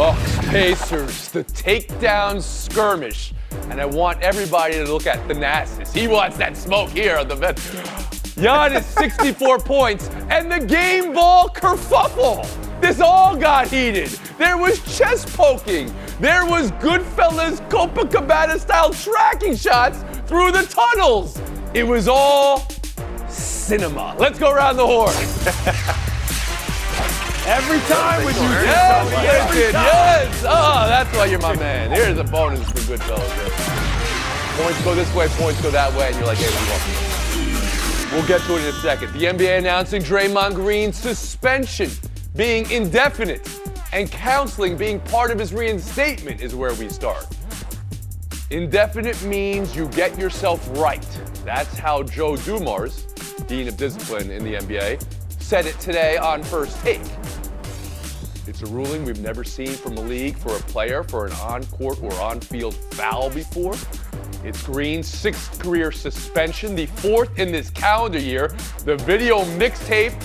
Bucks Pacers, the takedown skirmish. And I want everybody to look at Thanasis. He wants that smoke here on the bench. Giannis 64 points and the game ball kerfuffle. This all got heated. There was chest poking. There was Goodfellas Copacabana style tracking shots through the tunnels. It was all cinema. Let's go around the horn. Every time with you. Yes, yes, yes. Oh, that's why you're my man. Here's a bonus for good Goodfellas. Points go this way, points go that way, and you're like, hey, we We'll get to it in a second. The NBA announcing Draymond Green's suspension being indefinite and counseling being part of his reinstatement is where we start. Indefinite means you get yourself right. That's how Joe Dumars, Dean of Discipline in the NBA, said it today on First Take. It's a ruling we've never seen from a league for a player for an on court or on field foul before. It's Green's sixth career suspension, the fourth in this calendar year. The video mixtape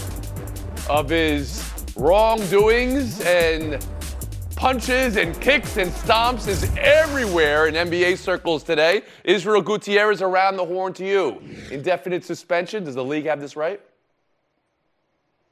of his wrongdoings and punches and kicks and stomps is everywhere in NBA circles today. Israel Gutierrez around the horn to you. Indefinite suspension. Does the league have this right?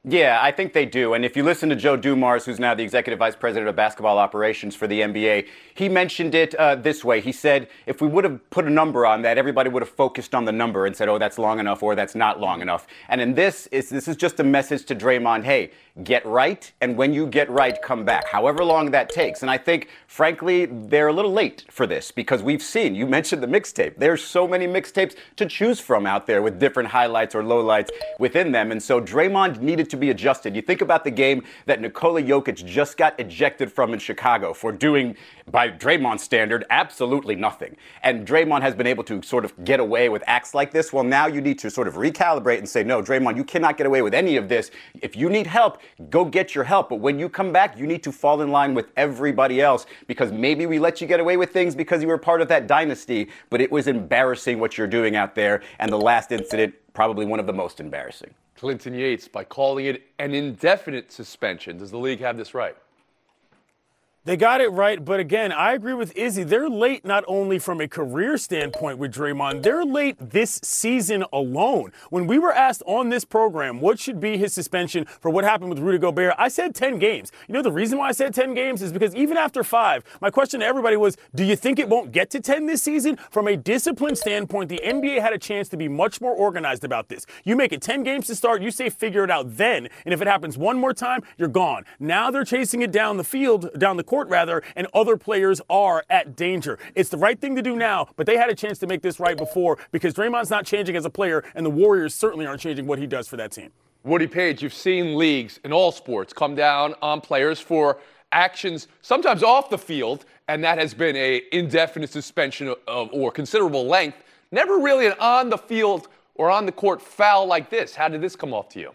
Yeah, I think they do. And if you listen to Joe Dumars, who's now the executive vice president of basketball operations for the NBA, he mentioned it uh, this way. He said, if we would have put a number on that, everybody would have focused on the number and said, oh, that's long enough or that's not long enough. And in this, is this is just a message to Draymond, hey, get right, and when you get right, come back, however long that takes. And I think, frankly, they're a little late for this because we've seen, you mentioned the mixtape. There's so many mixtapes to choose from out there with different highlights or lowlights within them. And so Draymond needed to be adjusted. You think about the game that Nikola Jokic just got ejected from in Chicago for doing, by Draymond standard, absolutely nothing. And Draymond has been able to sort of get away with acts like this. Well, now you need to sort of recalibrate and say, no, Draymond, you cannot get away with any of this. If you need help, go get your help. But when you come back, you need to fall in line with everybody else because maybe we let you get away with things because you were part of that dynasty, but it was embarrassing what you're doing out there. And the last incident, probably one of the most embarrassing. Clinton Yates by calling it an indefinite suspension. Does the league have this right? They got it right, but again, I agree with Izzy. They're late not only from a career standpoint with Draymond, they're late this season alone. When we were asked on this program what should be his suspension for what happened with Rudy Gobert, I said 10 games. You know, the reason why I said 10 games is because even after five, my question to everybody was do you think it won't get to 10 this season? From a discipline standpoint, the NBA had a chance to be much more organized about this. You make it 10 games to start, you say figure it out then, and if it happens one more time, you're gone. Now they're chasing it down the field, down the court court rather, and other players are at danger. It's the right thing to do now, but they had a chance to make this right before because Draymond's not changing as a player, and the Warriors certainly aren't changing what he does for that team. Woody Paige, you've seen leagues in all sports come down on players for actions sometimes off the field, and that has been a indefinite suspension of, or considerable length. Never really an on the field or on the court foul like this. How did this come off to you?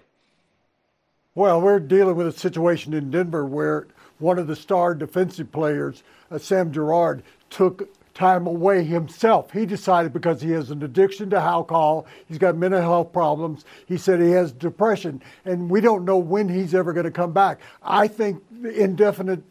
Well, we're dealing with a situation in Denver where one of the star defensive players, uh, Sam Girard, took time away himself. He decided because he has an addiction to alcohol, he's got mental health problems. He said he has depression, and we don't know when he's ever going to come back. I think the indefinite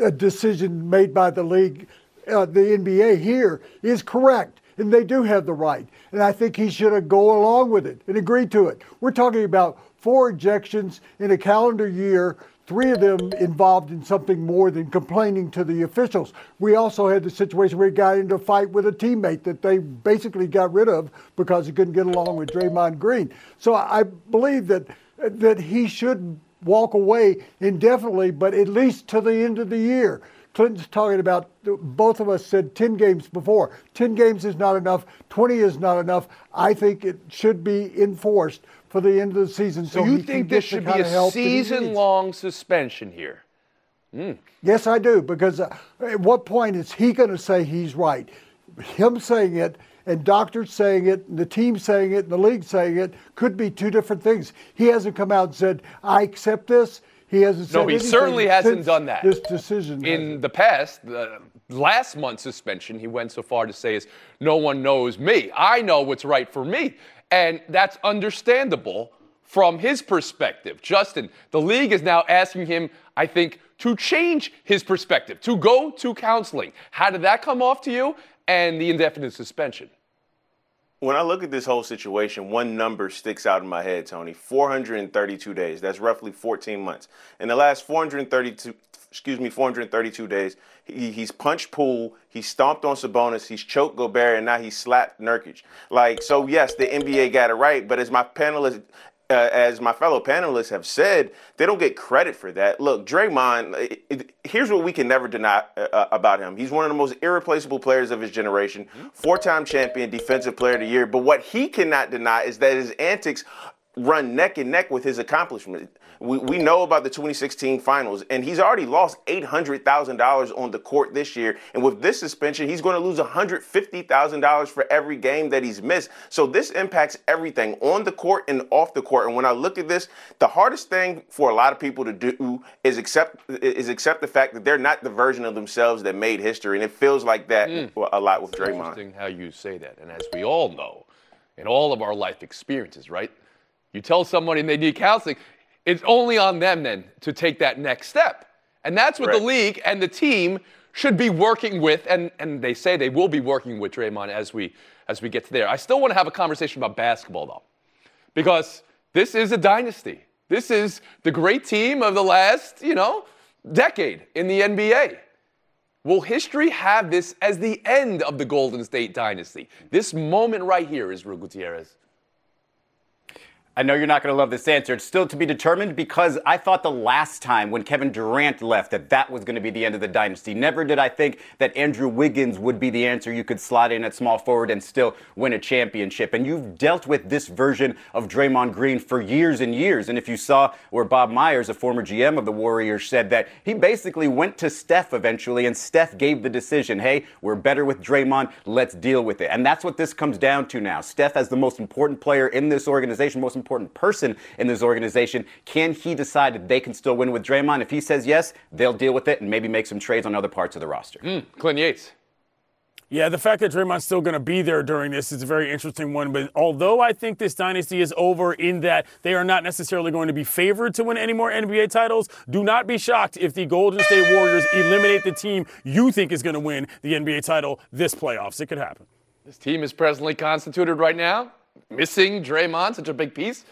uh, decision made by the league, uh, the NBA here, is correct. And they do have the right. And I think he should go along with it and agreed to it. We're talking about four ejections in a calendar year three of them involved in something more than complaining to the officials. We also had the situation where he got into a fight with a teammate that they basically got rid of because he couldn't get along with Draymond Green. So I believe that that he should walk away indefinitely, but at least to the end of the year. Clinton's talking about, both of us said 10 games before. 10 games is not enough, 20 is not enough. I think it should be enforced for the end of the season. So, so you think this should be a season-long suspension here? Mm. Yes, I do. Because uh, at what point is he going to say he's right? Him saying it and doctors saying it, and the team saying it, and the league saying it could be two different things. He hasn't come out and said, "I accept this." He hasn't. No, he certainly hasn't done that. This decision in the past, the last month's suspension, he went so far to say is, "No one knows me. I know what's right for me." And that's understandable from his perspective. Justin, the league is now asking him, I think, to change his perspective, to go to counseling. How did that come off to you? And the indefinite suspension. When I look at this whole situation, one number sticks out in my head, Tony 432 days. That's roughly 14 months. In the last 432, excuse me, 432 days, he, he's punched Poole, he's stomped on Sabonis, he's choked Gobert, and now he slapped Nurkic. Like, so yes, the NBA got it right, but as my panelists, uh, as my fellow panelists have said, they don't get credit for that. Look, Draymond, it, it, here's what we can never deny uh, uh, about him. He's one of the most irreplaceable players of his generation, four time champion, defensive player of the year. But what he cannot deny is that his antics run neck and neck with his accomplishment. We, we know about the 2016 finals, and he's already lost $800,000 on the court this year. And with this suspension, he's going to lose $150,000 for every game that he's missed. So this impacts everything on the court and off the court. And when I look at this, the hardest thing for a lot of people to do is accept is accept the fact that they're not the version of themselves that made history. And it feels like that mm. a lot with Draymond. Interesting how you say that. And as we all know, in all of our life experiences, right? You tell somebody and they need counseling, it's only on them then to take that next step. And that's what right. the league and the team should be working with, and, and they say they will be working with Draymond as we as we get to there. I still want to have a conversation about basketball though. Because this is a dynasty. This is the great team of the last, you know, decade in the NBA. Will history have this as the end of the Golden State dynasty? This moment right here Israel Gutierrez. I know you're not going to love this answer. It's still to be determined because I thought the last time when Kevin Durant left that that was going to be the end of the dynasty. Never did I think that Andrew Wiggins would be the answer you could slot in at small forward and still win a championship. And you've dealt with this version of Draymond Green for years and years. And if you saw where Bob Myers, a former GM of the Warriors, said that he basically went to Steph eventually and Steph gave the decision, hey, we're better with Draymond, let's deal with it. And that's what this comes down to now. Steph as the most important player in this organization, most important person in this organization. Can he decide that they can still win with Draymond? If he says yes, they'll deal with it and maybe make some trades on other parts of the roster. Mm, Clint Yates. Yeah, the fact that Draymond's still going to be there during this is a very interesting one. But although I think this dynasty is over in that they are not necessarily going to be favored to win any more NBA titles, do not be shocked if the Golden State Warriors eliminate the team you think is going to win the NBA title this playoffs. It could happen. This team is presently constituted right now, missing Draymond, such a big piece.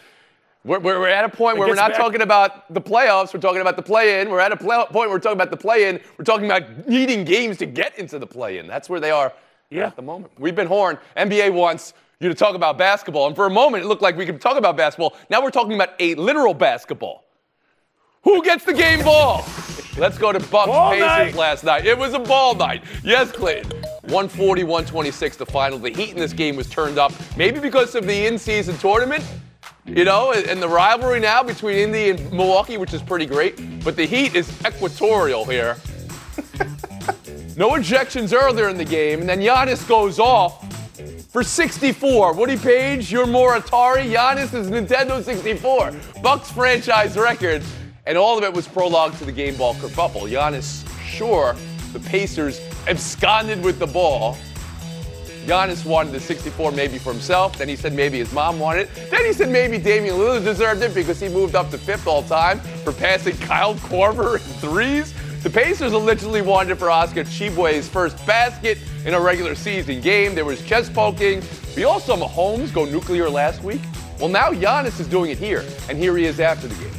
We're, we're, at a point where we're not back. talking about the playoffs. We're talking about the play in. We're at a play- point where we're talking about the play in. We're talking about needing games to get into the play in. That's where they are yeah. at the moment. We've been horned. NBA wants you to talk about basketball. And for a moment, it looked like we could talk about basketball. Now we're talking about a literal basketball. Who gets the game ball? Let's go to Bucks ball Pacers night. last night. It was a ball night. Yes, Clinton. 140, 126 the final. The heat in this game was turned up, maybe because of the in season tournament. You know, and the rivalry now between Indy and Milwaukee, which is pretty great. But the Heat is equatorial here. no ejections earlier in the game, and then Giannis goes off for 64. Woody Paige, you're more Atari. Giannis is Nintendo 64. Bucks franchise record. And all of it was prologue to the game ball kerfuffle. Giannis, sure, the Pacers absconded with the ball. Giannis wanted the 64 maybe for himself. Then he said maybe his mom wanted it. Then he said maybe Damian Lillard deserved it because he moved up to fifth all time for passing Kyle Korver in threes. The Pacers allegedly wanted it for Oscar Tshiebwe's first basket in a regular season game. There was chest poking. We also saw Mahomes go nuclear last week. Well, now Giannis is doing it here, and here he is after the game.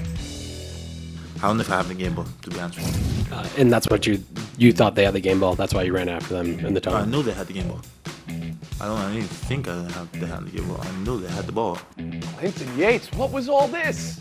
I don't know if I have the game but to be honest with you. Uh, and that's what you you thought they had the game ball. That's why you ran after them in the tunnel. I know they had the game ball. I don't. I didn't think I had, they had the game ball. I knew they had the ball. Clinton Yates, what was all this?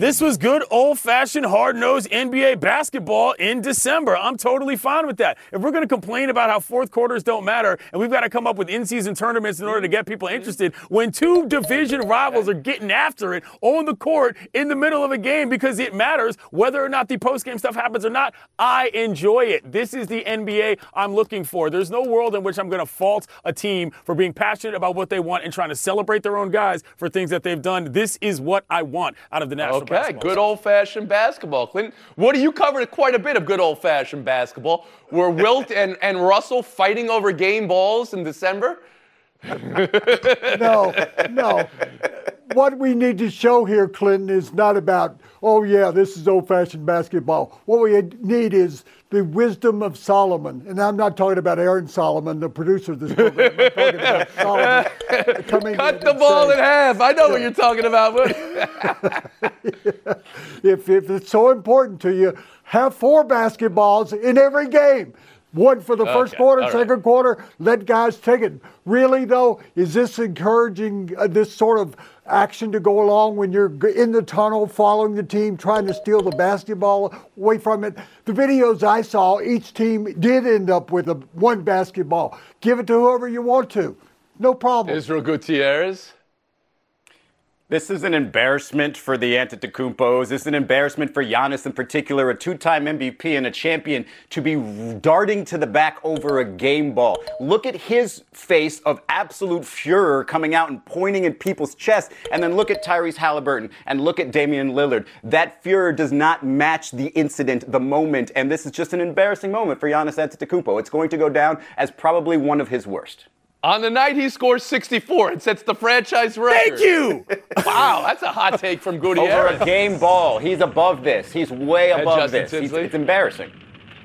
This was good old fashioned hard nosed NBA basketball in December. I'm totally fine with that. If we're going to complain about how fourth quarters don't matter and we've got to come up with in season tournaments in order to get people interested, when two division rivals are getting after it on the court in the middle of a game because it matters whether or not the post game stuff happens or not, I enjoy it. This is the NBA I'm looking for. There's no world in which I'm going to fault a team for being passionate about what they want and trying to celebrate their own guys for things that they've done. This is what I want out of the national. Okay. Okay, good old fashioned basketball. Clinton, what do you cover? quite a bit of good old fashioned basketball? Were Wilt and, and Russell fighting over game balls in December? no, no. what we need to show here, Clinton, is not about, oh, yeah, this is old fashioned basketball. What we need is the wisdom of Solomon. And I'm not talking about Aaron Solomon, the producer of this program. I'm talking about Solomon coming Cut the ball saying, in half. I know what you're talking about. If, if it's so important to you, have four basketballs in every game. One for the first quarter, all right. second quarter, let guys take it. Really, though, is this encouraging uh, this sort of action to go along when you're in the tunnel following the team, trying to steal the basketball away from it? The videos I saw, each team did end up with a, one basketball. Give it to whoever you want to. No problem. Israel Gutierrez. This is an embarrassment for the Antetokounmpos. This is an embarrassment for Giannis in particular, a two-time MVP and a champion, to be darting to the back over a game ball. Look at his face of absolute furor coming out and pointing at people's chests, and then look at Tyrese Halliburton and look at Damian Lillard. That furor does not match the incident, the moment, and this is just an embarrassing moment for Giannis Antetokounmpo. It's going to go down as probably one of his worst. On the night he scores 64 and sets the franchise record. Thank you. Wow, that's a hot take from Goodyear. Over Gutierrez. a game ball. He's above this. He's way above this. He's- it's embarrassing.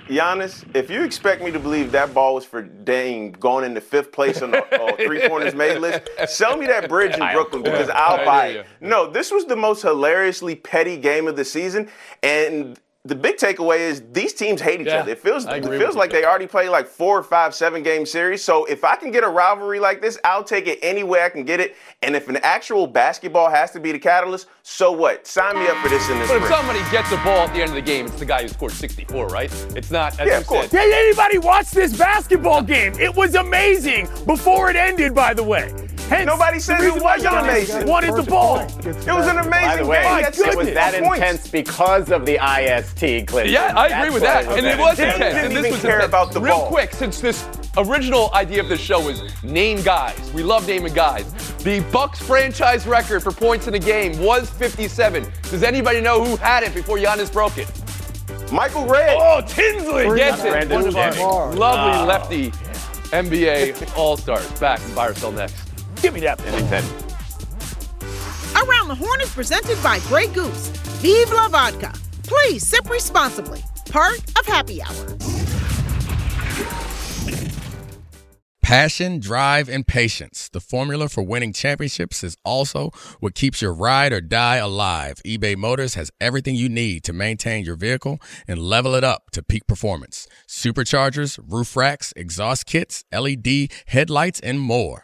Giannis, if you expect me to believe that ball was for Dame going into fifth place on the uh, three corners made list, sell me that bridge in Brooklyn because I'll I buy hear it. No, this was the most hilariously petty game of the season, and the big takeaway is these teams hate each Yeah, other. It feels it feels like you. they already played like four or five seven game series. So if I can get a rivalry like this, I'll take it any way I can get it. And if an actual basketball has to be the catalyst, so what? Sign me up for this in this. But if somebody gets a ball at the end of the game, it's the guy who scored 64, right? It's not, as Yeah, you of course. said. Did anybody watch this basketball game? It was amazing before it ended, by the way. Hence, Nobody said the it wasn't amazing. Wanted the ball. It was an amazing By the way, game. My He it was that points. intense because of the IST, Clinton. Yeah, I agree with that. And it was intense. intense. And this was care about the Real ball. quick, since this original idea of the show was name guys. We love naming guys. The Bucks franchise record for points in a game was 57. Does anybody know who had it before Giannis broke it? Michael Redd. Oh, Tinsley gets it. Brandon One of our Jennings. lovely lefty NBA All-Stars. Back in Buy or Sell next. Give me that. And he said, Around the Horn is presented by Grey Goose. Vive la vodka. Please sip responsibly. Part of Happy Hour. Passion, drive, and patience. The formula for winning championships is also what keeps your ride or die alive. eBay Motors has everything you need to maintain your vehicle and level it up to peak performance. Superchargers, roof racks, exhaust kits, LED headlights, and more.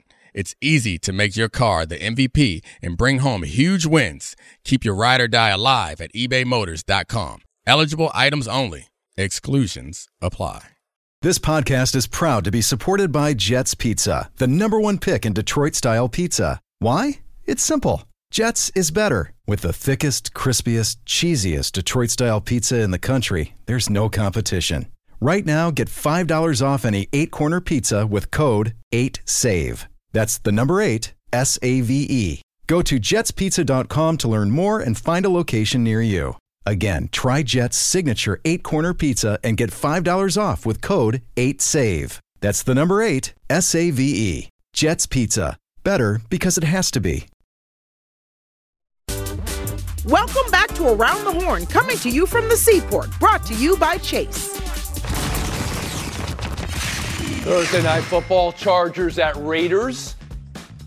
It's easy to make your car the MVP and bring home huge wins. Keep your ride or die alive at ebaymotors.com. Eligible items only. Exclusions apply. This podcast is proud to be supported by Jets Pizza, the number one pick in Detroit style pizza. Why? It's simple. Jets is better. With the thickest, crispiest, cheesiest Detroit style pizza in the country, there's no competition. Right now, get $5 off any eight corner pizza with code 8SAVE. That's the number eight, S A V E. Go to jetspizza.com to learn more and find a location near you. Again, try Jet's signature eight corner pizza and get $5 off with code 8SAVE. That's the number eight, S A V E. Jet's Pizza. Better because it has to be. Welcome back to Around the Horn, coming to you from the seaport, brought to you by Chase. Thursday night football, Chargers at Raiders.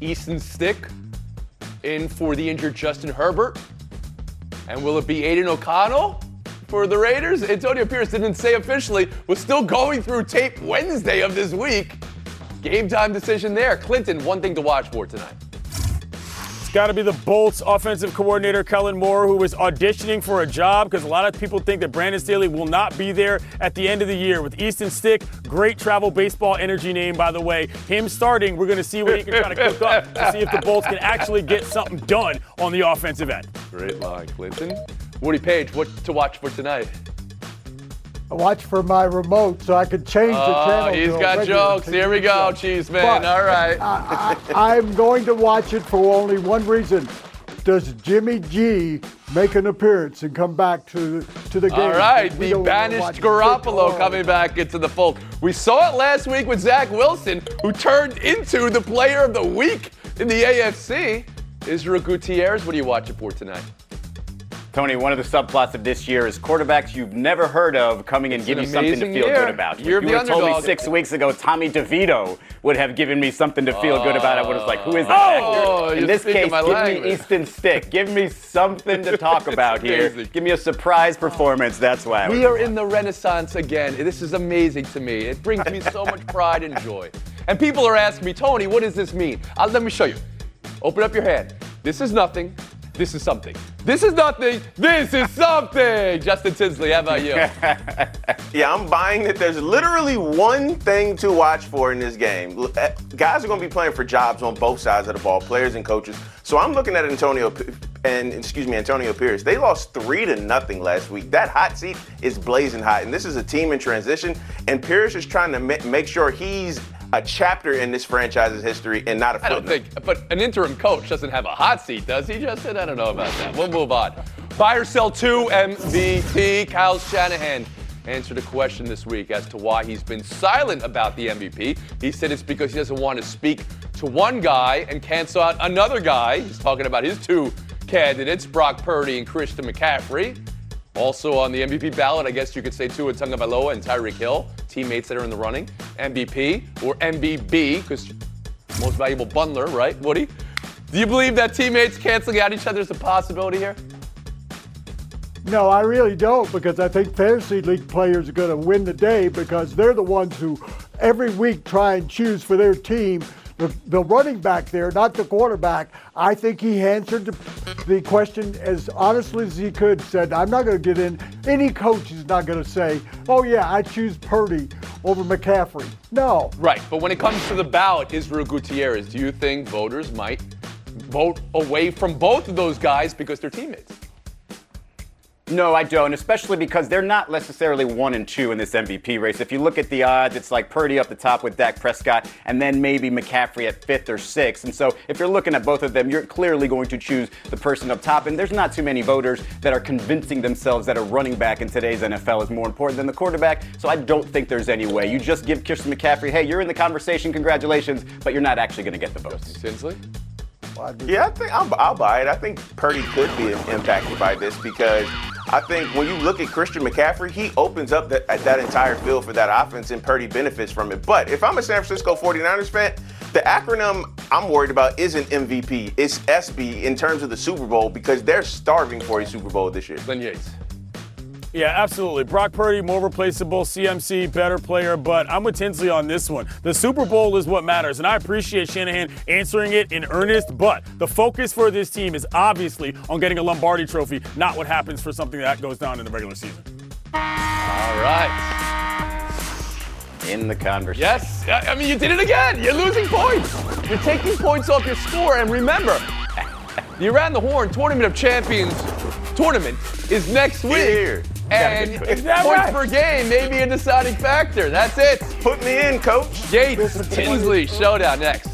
Easton Stick in for the injured Justin Herbert. And will it be Aidan O'Connell for the Raiders? Antonio Pierce didn't say officially, was still going through tape Wednesday of this week. Game time decision there. Clinton, one thing to watch for tonight. Got to be the Bolts offensive coordinator, Kellen Moore, who is auditioning for a job because a lot of people think that Brandon Staley will not be there at the end of the year. With Easton Stick, great travel baseball energy name, by the way. Him starting, we're going to see what he can try to cook up to see if the Bolts can actually get something done on the offensive end. Great line, Clinton. Woody Paige, what to watch for tonight? Watch for my remote so I could change the Oh, channel. he's got jokes. Here we go. Cheese Man. But All right. I, I, I'm going to watch it for only one reason. Does Jimmy G make an appearance and come back to to the game? All right, the banished Garoppolo coming back into the fold. We saw it last week with Zach Wilson, who turned into the player of the week in the AFC. Israel Gutierrez, what are you watching for tonight? Tony, one of the subplots of this year is quarterbacks you've never heard of coming and giving give you something to feel year. good about. If of you would told me six weeks ago Tommy DeVito would have given me something to feel good about, I would have like, who is that Oh, actor? you're In this case, give language. me Easton Stick. Give me something to talk about here. Give me a surprise performance. That's why. We are in the renaissance again. This is amazing to me. It brings me so much pride and joy. And people are asking me, Tony, what does this mean? Uh, let me show you. Open up your hand. This is nothing. This is something. This is nothing. This is something. Justin Tinsley, how about you? Yeah, I'm buying that there's literally one thing to watch for in this game. Uh, Guys are going to be playing for jobs on both sides of the ball, players and coaches. So I'm looking at Antonio and excuse me, Antonio Pierce. They lost three to nothing last week. That hot seat is blazing hot, and this is a team in transition. And Pierce is trying to ma- make sure he's a chapter in this franchise's history and not a I don't think, but an interim coach doesn't have a hot seat, does he, Justin? I don't know about that. We'll move on. Buy or sell two MVP. Kyle Shanahan answered a question this week as to why he's been silent about the MVP. He said it's because he doesn't want to speak to one guy and cancel out another guy. He's talking about his two candidates, Brock Purdy and Christian McCaffrey. Also on the MVP ballot, I guess you could say Tua Tagovailoa and Tyreek Hill, teammates that are in the running. MVP or MBB, because most valuable bundler, right, Woody? Do you believe that teammates canceling out each other is a possibility here? No, I really don't because I think fantasy league players are going to win the day because they're the ones who every week try and choose for their team the, the running back there, not the quarterback. I think he answered the, question as honestly as he could. Said, "I'm not going to get in." Any coach is not going to say, "Oh yeah, I choose Purdy over McCaffrey." No, Right, but when it comes to the ballot, Israel Gutierrez, do you think voters might vote away from both of those guys because they're teammates? No, I don't, especially because they're not necessarily one and two in this MVP race. If you look at the odds, it's like Purdy up the top with Dak Prescott, and then maybe McCaffrey at fifth or sixth. And so if you're looking at both of them, you're clearly going to choose the person up top. And there's not too many voters that are convincing themselves that a running back in today's NFL is more important than the quarterback. So I don't think there's any way. You just give Christian McCaffrey, hey, you're in the conversation, congratulations, but you're not actually going to get the votes. Tinsley? Yeah, I think I'll, I'll buy it. I think Purdy could be impacted by this because I think when you look at Christian McCaffrey, he opens up that, that entire field for that offense and Purdy benefits from it. But if I'm a San Francisco 49ers fan, the acronym I'm worried about isn't MVP. It's SB in terms of the Super Bowl because they're starving for a Super Bowl this year. Clint Yates. Yeah, absolutely. Brock Purdy, more replaceable. CMC, better player. But I'm with Tinsley on this one. The Super Bowl is what matters. And I appreciate Shanahan answering it in earnest. But the focus for this team is obviously on getting a Lombardi trophy, not what happens for something that goes down in the regular season. All right. In the conversation. Yes, I I mean, you did it again. You're losing points. You're taking points off your score. And remember, the Around the Horn Tournament of Champions tournament is next week. Here. And points right? per game may be a deciding factor. That's it. Put me in, coach. Yates, Tinsley, showdown next.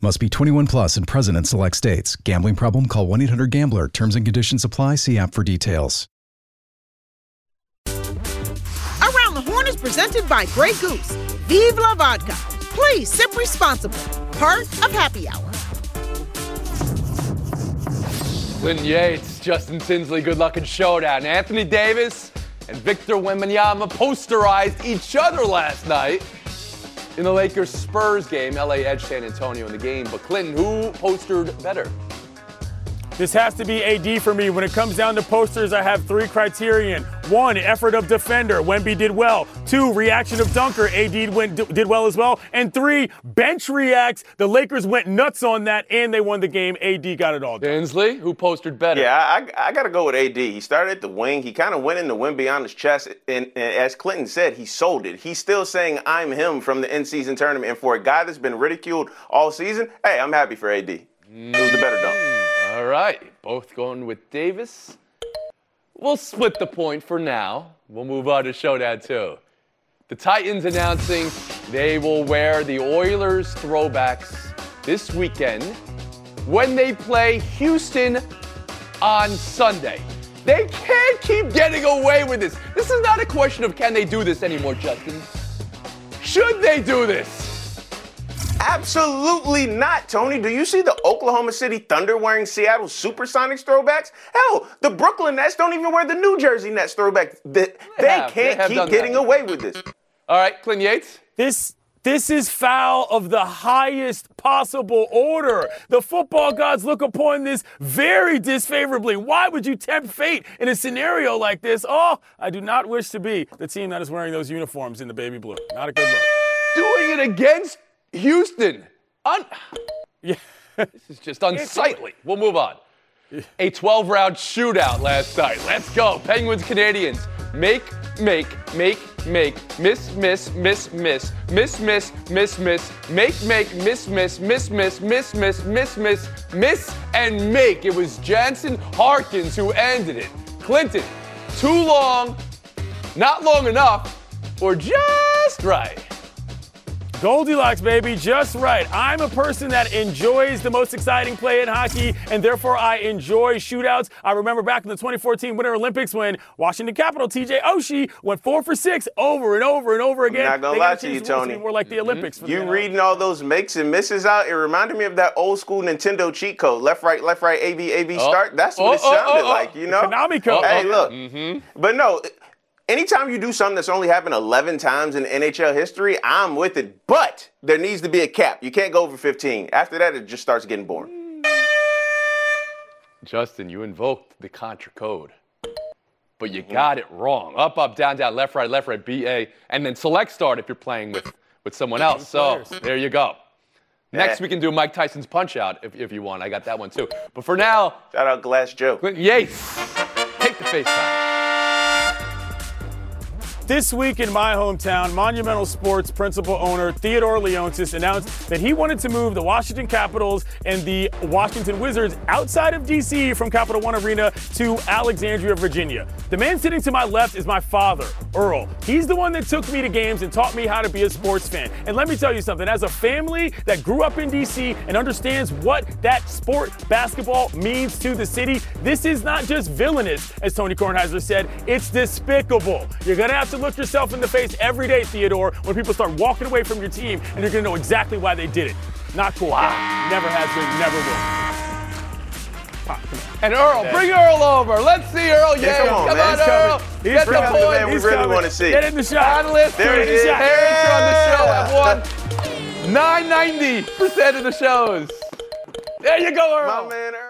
Must be 21 plus and present in select states. Gambling problem? Call 1 800 Gambler. Terms and conditions apply. See app for details. Around the Horn is presented by Grey Goose. Vive la vodka. Please sip responsibly. Part of Happy Hour. Clint Yates, Justin Tinsley, good luck in showdown. Anthony Davis and Victor Wembanyama posterized each other last night in the Lakers Spurs game. LA edged San Antonio in the game, but Clinton, who postered better? This has to be AD for me. When it comes down to posters, I have three criterion. One, effort of defender. Wemby did well. Two, reaction of dunker. AD went, did well as well. And three, bench reacts. The Lakers went nuts on that, and they won the game. AD got it all done. Tinsley, who postered better? Yeah, I, I got to go with AD. He started at the wing. He kind of went into Wemby on his chest, and, and as Clinton said, he sold it. He's still saying "I'm him" from the in-season tournament, and for a guy that's been ridiculed all season, hey, I'm happy for AD. It was the better dunk. All right, both going with Davis. We'll split the point for now. We'll move on to Showdown 2. The Titans announcing they will wear the Oilers throwbacks this weekend when they play Houston on Sunday. They can't keep getting away with this. This is not a question of can they do this anymore, Justin. Should they do this? Absolutely not, Tony. Do you see the Oklahoma City Thunder wearing Seattle Supersonics throwbacks? Hell, the Brooklyn Nets don't even wear the New Jersey Nets throwback. They, they have. They can't have keep getting that. away with this. All right, Clint Yates. This this is foul of the highest possible order. The football gods look upon this very disfavorably. Why would you tempt fate in a scenario like this? Oh, I do not wish to be the team that is wearing those uniforms in the baby blue. Not a good look. Doing it against Houston. Un- Yeah. this is just unsightly. We'll move on. A 12 round shootout last night. Let's go. Penguins, Canadiens. Make, make, make, make, miss, miss, miss, miss, miss, miss, miss, miss, make, make, miss, miss, miss, miss, miss, miss, miss, miss, miss, and make. It was Jansen Harkins who ended it. Clinton, too long, not long enough, or just right. Goldilocks, baby, just right. I'm a person that enjoys the most exciting play in hockey, and therefore I enjoy shootouts. I remember back in the 2014 Winter Olympics when Washington Capital TJ Oshie went four for six over and over and over again. not gonna They lie to you, chance Tony. More like the Olympics. For the You NL. reading all those makes and misses out, it reminded me of that old school Nintendo cheat code. Left, right, left, right, A, B, A, B, Oh. start. That's what it Oh, oh, sounded oh, oh. like, you know? Konami code. Hey, look. Mm-hmm. But no, anytime you do something that's only happened 11 times in NHL history, I'm with it. But there needs to be a cap. You can't go over 15. After that, it just starts getting boring. Justin, you invoked the Contra code, but you mm-hmm. got it wrong. Up, up, down, down, left, right, left, right, B, A, and then select start if you're playing with, with someone else. So there you go. Next, Yeah. we can do Mike Tyson's Punch Out if, if you want. I got that one too. But for now, Shout out Glass Joe. Clinton Yates, take the FaceTime. This week in my hometown, Monumental Sports principal owner Theodore Leonsis announced that he wanted to move the Washington Capitals and the Washington Wizards outside of D.C. from Capital One Arena to Alexandria, Virginia. The man sitting to my left is my father, Earl. He's the one that took me to games and taught me how to be a sports fan. And let me tell you something, as a family that grew up in D.C. and understands what that sport, basketball, means to the city, this is not just villainous, as Tony Kornheiser said, it's despicable. You're gonna have to look yourself in the face every day, Theodore, when people start walking away from your team, and you're gonna know exactly why they did it. Not cool. Never has been, never will. And Earl, bring Earl over. Let's see Earl Yeah, come on, Come man. on, He's Earl. coming. He's Get the bringing the point. man we He's really coming. wanna see. Get in the shot. Analyst, There it Get in the is. shot. Parents on the show Yeah. have won 990% of the shows. There you go, Earl. My man Earl.